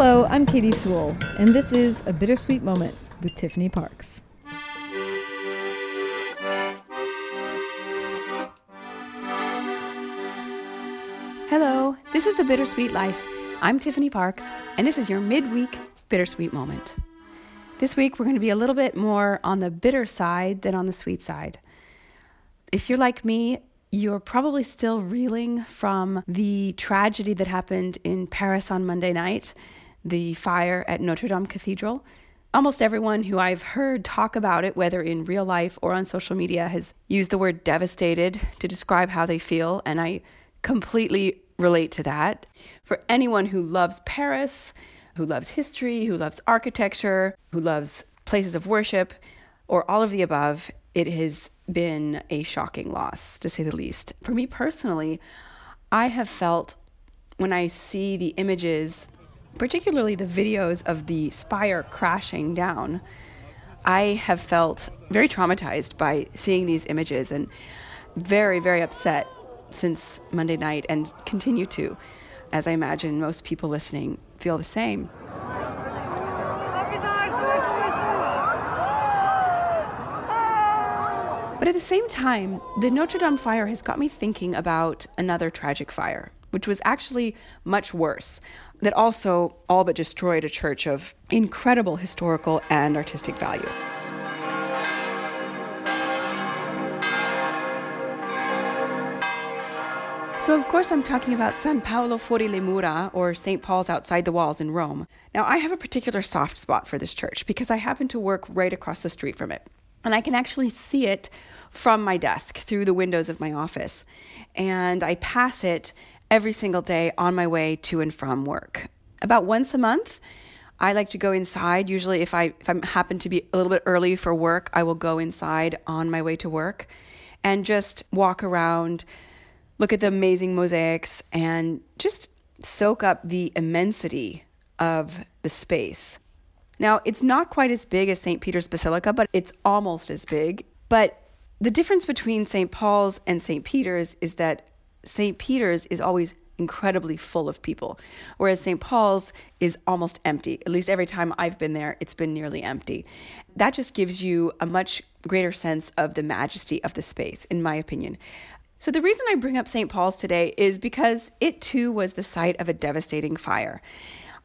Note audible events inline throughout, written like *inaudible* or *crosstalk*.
I'm Katy Sewall, and this is A Bittersweet Moment with Tiffany Parks. Hello, this is The Bittersweet Life. I'm Tiffany Parks, and this is your midweek bittersweet moment. This week, we're going to be a little bit more on the bitter side than on the sweet side. If you're like me, you're probably still reeling from the tragedy that happened in Paris on Monday night, the fire at Notre Dame Cathedral. Almost everyone who I've heard talk about it, whether in real life or on social media, has used the word devastated to describe how they feel, and I completely relate to that. For anyone who loves Paris, who loves history, who loves architecture, who loves places of worship, or all of the above, it has been a shocking loss, to say the least. For me personally, I have felt when I see the images, particularly the videos of the spire crashing down, I have felt very traumatized by seeing these images and very, very upset since Monday night and continue to, as I imagine most people listening feel the same. But at the same time, the Notre Dame fire has got me thinking about another tragic fire, which was actually much worse, that also all but destroyed a church of incredible historical and artistic value. So, of course, I'm talking about San Paolo fuori le mura, or St. Paul's outside the walls in Rome. Now, I have a particular soft spot for this church because I happen to work right across the street from it. And I can actually see it from my desk through the windows of my office. And I pass it every single day on my way to and from work. About once a month, I like to go inside. Usually, if I if I happen to be a little bit early for work, I will go inside on my way to work and just walk around, look at the amazing mosaics, and just soak up the immensity of the space. Now, it's not quite as big as St. Peter's Basilica, but it's almost as big. But the difference between St. Paul's and St. Peter's is that St. Peter's is always incredibly full of people, whereas St. Paul's is almost empty. At least every time I've been there, it's been nearly empty. That just gives you a much greater sense of the majesty of the space, in my opinion. So, the reason I bring up St. Paul's today is because it too was the site of a devastating fire.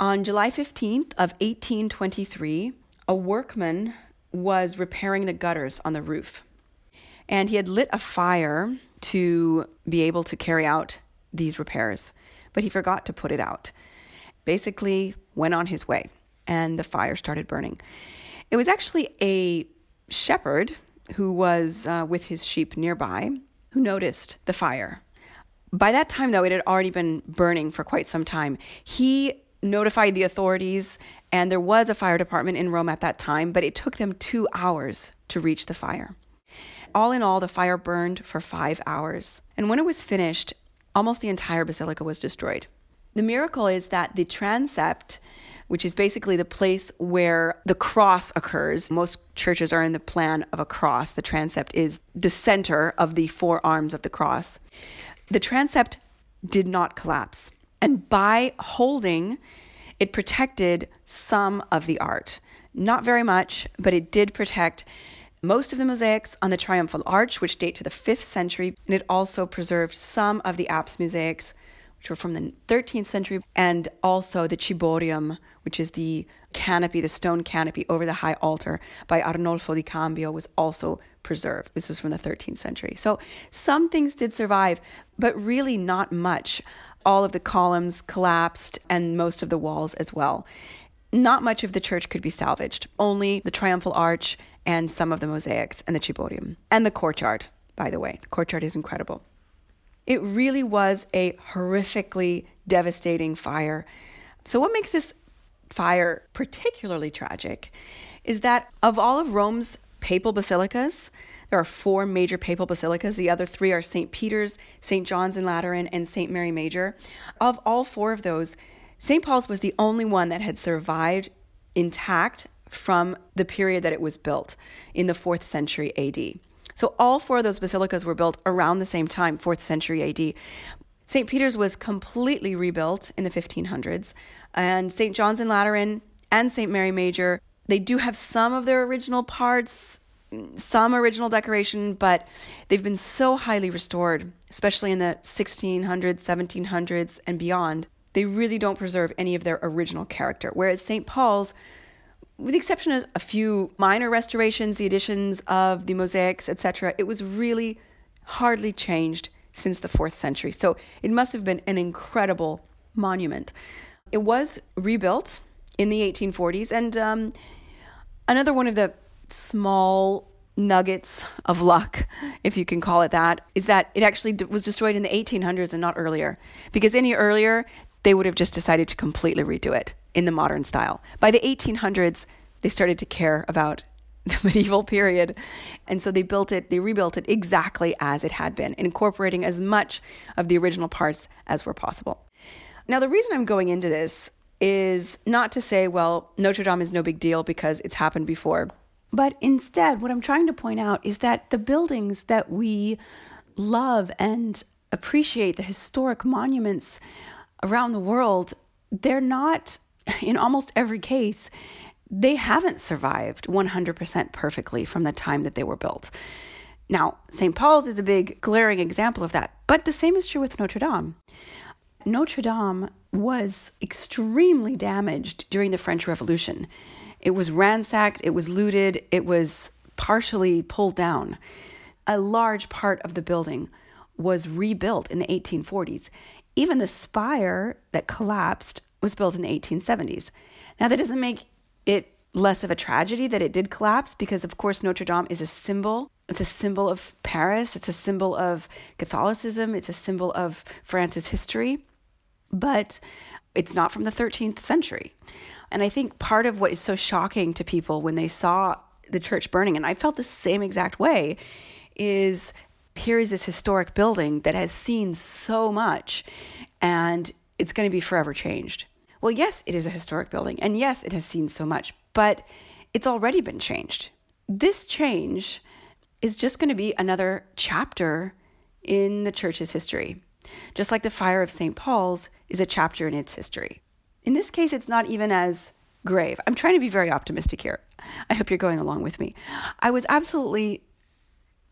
On July 15th of 1823, a workman was repairing the gutters on the roof. And he had lit a fire to be able to carry out these repairs, but he forgot to put it out. Basically, went on his way, and the fire started burning. It was actually a shepherd who was uh, with his sheep nearby who noticed the fire. By that time, though, it had already been burning for quite some time. He notified the authorities, and there was a fire department in Rome at that time, but it took them two hours to reach the fire. All in all, the fire burned for five hours. And when it was finished, almost the entire basilica was destroyed. The miracle is that the transept, which is basically the place where the cross occurs, most churches are in the plan of a cross. The transept is the center of the four arms of the cross. The transept did not collapse. And by holding, it protected some of the art. Not very much, but it did protect most of the mosaics on the triumphal arch, which date to the 5th century, and it also preserved some of the apse mosaics, which were from the 13th century, and also the ciborium, which is the canopy, the stone canopy over the high altar by Arnolfo di Cambio, was also preserved. This was from the 13th century. So some things did survive, but really not much. All of the columns collapsed and most of the walls as well. Not much of the church could be salvaged, only the triumphal arch and some of the mosaics and the ciborium. And the courtyard, by the way. The courtyard is incredible. It really was a horrifically devastating fire. So, what makes this fire particularly tragic is that of all of Rome's papal basilicas, there are four major papal basilicas. The other three are St. Peter's, St. John's in Lateran, and St. Mary Major. Of all four of those, St. Paul's was the only one that had survived intact from the period that it was built in the 4th century AD. So all four of those basilicas were built around the same time, 4th century AD. St. Peter's was completely rebuilt in the 1500s, and St. John's in Lateran and St. Mary Major, they do have some of their original parts, some original decoration, but they've been so highly restored, especially in the 1600s, 1700s, and beyond. They really don't preserve any of their original character. Whereas St. Paul's, with the exception of a few minor restorations, the additions of the mosaics, etc., it was really hardly changed since the fourth century. So it must have been an incredible monument. It was rebuilt in the 1840s, and um, another one of the small nuggets of luck, if you can call it that, is that it actually was destroyed in the 1800s and not earlier. Because any earlier, they would have just decided to completely redo it in the modern style. By the 1800s, they started to care about *laughs* the medieval period. And so they built it, they rebuilt it exactly as it had been, incorporating as much of the original parts as were possible. Now, the reason I'm going into this is not to say, well, Notre Dame is no big deal because it's happened before. But instead, what I'm trying to point out is that the buildings that we love and appreciate, the historic monuments around the world, they're not, in almost every case, they haven't survived 100% perfectly from the time that they were built. Now, St. Paul's is a big glaring example of that, but the same is true with Notre Dame. Notre Dame was extremely damaged during the French Revolution. It was ransacked, it was looted, it was partially pulled down. A large part of the building was rebuilt in the 1840s. Even the spire that collapsed was built in the 1870s. Now, that doesn't make it less of a tragedy that it did collapse because of course Notre Dame is a symbol. It's a symbol of Paris. It's a symbol of Catholicism. It's a symbol of France's history. But it's not from the 13th century. And I think part of what is so shocking to people when they saw the church burning and I felt the same exact way is here is this historic building that has seen so much and it's going to be forever changed well, yes, it is a historic building, and yes, it has seen so much, but it's already been changed. This change is just going to be another chapter in the church's history, just like the fire of St. Paul's is a chapter in its history. In this case, it's not even as grave. I'm trying to be very optimistic here. I hope you're going along with me. I was absolutely,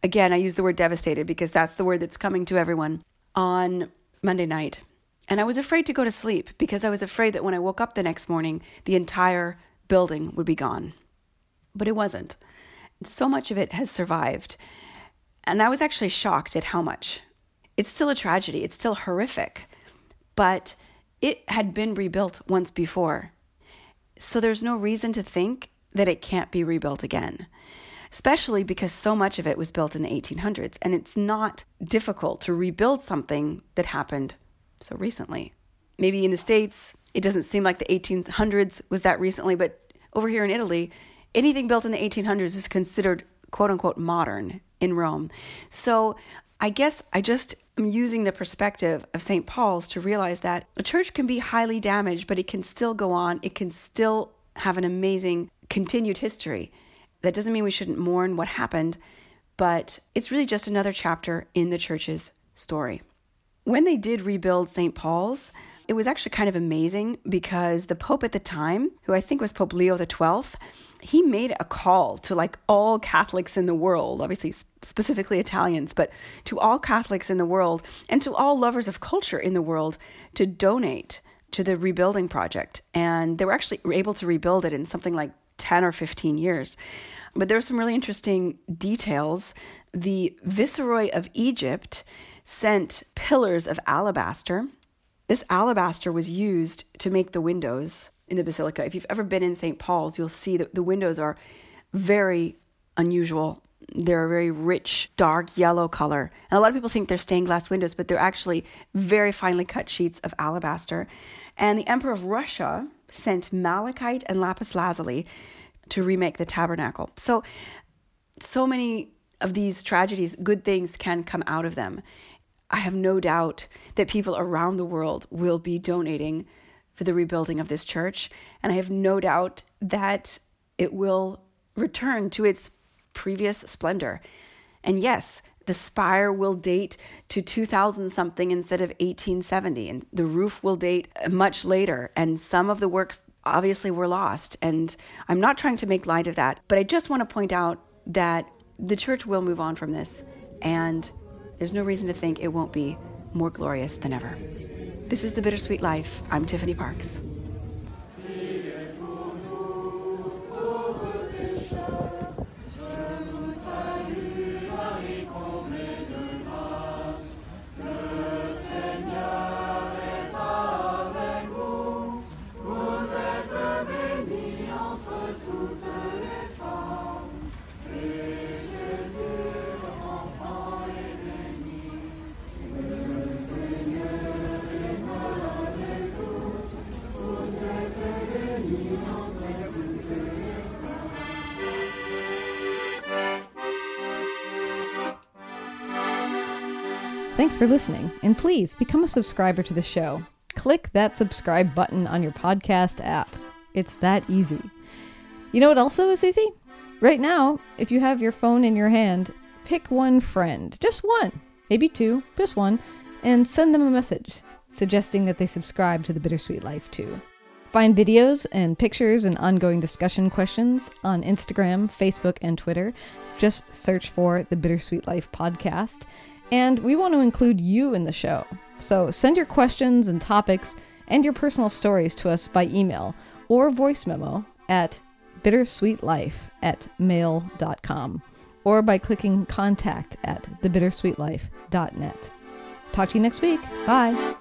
again, I use the word devastated because that's the word that's coming to everyone on Monday night and I was afraid to go to sleep because I was afraid that when I woke up the next morning, the entire building would be gone. But it wasn't. So much of it has survived. And I was actually shocked at how much. It's still a tragedy, it's still horrific, but it had been rebuilt once before. So there's no reason to think that it can't be rebuilt again, especially because so much of it was built in the 1800s. And it's not difficult to rebuild something that happened so recently. Maybe in the States, it doesn't seem like the 1800s was that recently, but over here in Italy, anything built in the 1800s is considered quote unquote modern in Rome. So I guess I just am using the perspective of St. Paul's to realize that a church can be highly damaged, but it can still go on. It can still have an amazing continued history. That doesn't mean we shouldn't mourn what happened, but it's really just another chapter in the church's story. When they did rebuild St. Paul's, it was actually kind of amazing because the Pope at the time, who I think was Pope Leo XII, he made a call to like all Catholics in the world, obviously specifically Italians, but to all Catholics in the world and to all lovers of culture in the world to donate to the rebuilding project. And they were actually able to rebuild it in something like 10 or 15 years. But there are some really interesting details. The Viceroy of Egypt sent pillars of alabaster. This alabaster was used to make the windows in the basilica. If you've ever been in St. Paul's, you'll see that the windows are very unusual. They're a very rich, dark yellow color. And a lot of people think they're stained glass windows, but they're actually very finely cut sheets of alabaster. And the Emperor of Russia sent malachite and lapis lazuli to remake the tabernacle. So, so many of these tragedies, good things can come out of them. I have no doubt that people around the world will be donating for the rebuilding of this church. And I have no doubt that it will return to its previous splendor. And yes, The spire will date to 2000 something instead of 1870, and the roof will date much later. And some of the works obviously were lost. And I'm not trying to make light of that, but I just want to point out that the church will move on from this, and there's no reason to think it won't be more glorious than ever. This is The Bittersweet Life. I'm Tiffany Parks. Thanks for listening, and please become a subscriber to the show. Click that subscribe button on your podcast app. It's that easy. You know what also is easy? Right now, if you have your phone in your hand, pick one friend, just one, maybe two, just one, and send them a message suggesting that they subscribe to the Bittersweet Life too. Find videos and pictures and ongoing discussion questions on Instagram, Facebook, and Twitter. Just search for the Bittersweet Life podcast. And we want to include you in the show. So send your questions and topics and your personal stories to us by email or voice memo at bittersweetlife at mail.com or by clicking contact at thebittersweetlife.net. Talk to you next week. Bye.